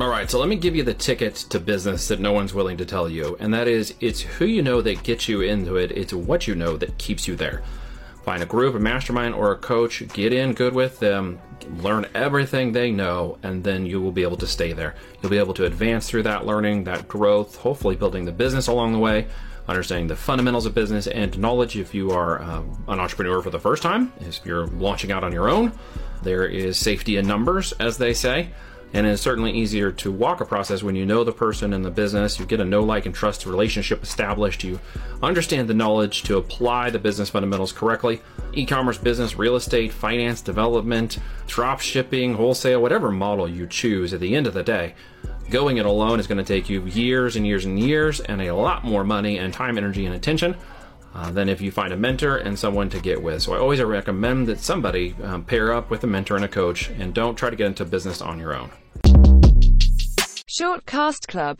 All right, so let me give you the ticket to business that no one's willing to tell you, and that is it's who you know that gets you into it, it's what you know that keeps you there. Find a group, a mastermind, or a coach, get in good with them, learn everything they know, and then you will be able to stay there. You'll be able to advance through that learning, that growth, hopefully building the business along the way, understanding the fundamentals of business and knowledge if you are uh, an entrepreneur for the first time, if you're launching out on your own. There is safety in numbers, as they say. And it's certainly easier to walk a process when you know the person in the business. You get a know, like, and trust relationship established. You understand the knowledge to apply the business fundamentals correctly. E commerce business, real estate, finance, development, drop shipping, wholesale, whatever model you choose at the end of the day. Going it alone is going to take you years and years and years and a lot more money and time, energy, and attention. Uh, than if you find a mentor and someone to get with. So I always recommend that somebody um, pair up with a mentor and a coach and don't try to get into business on your own. Shortcast Club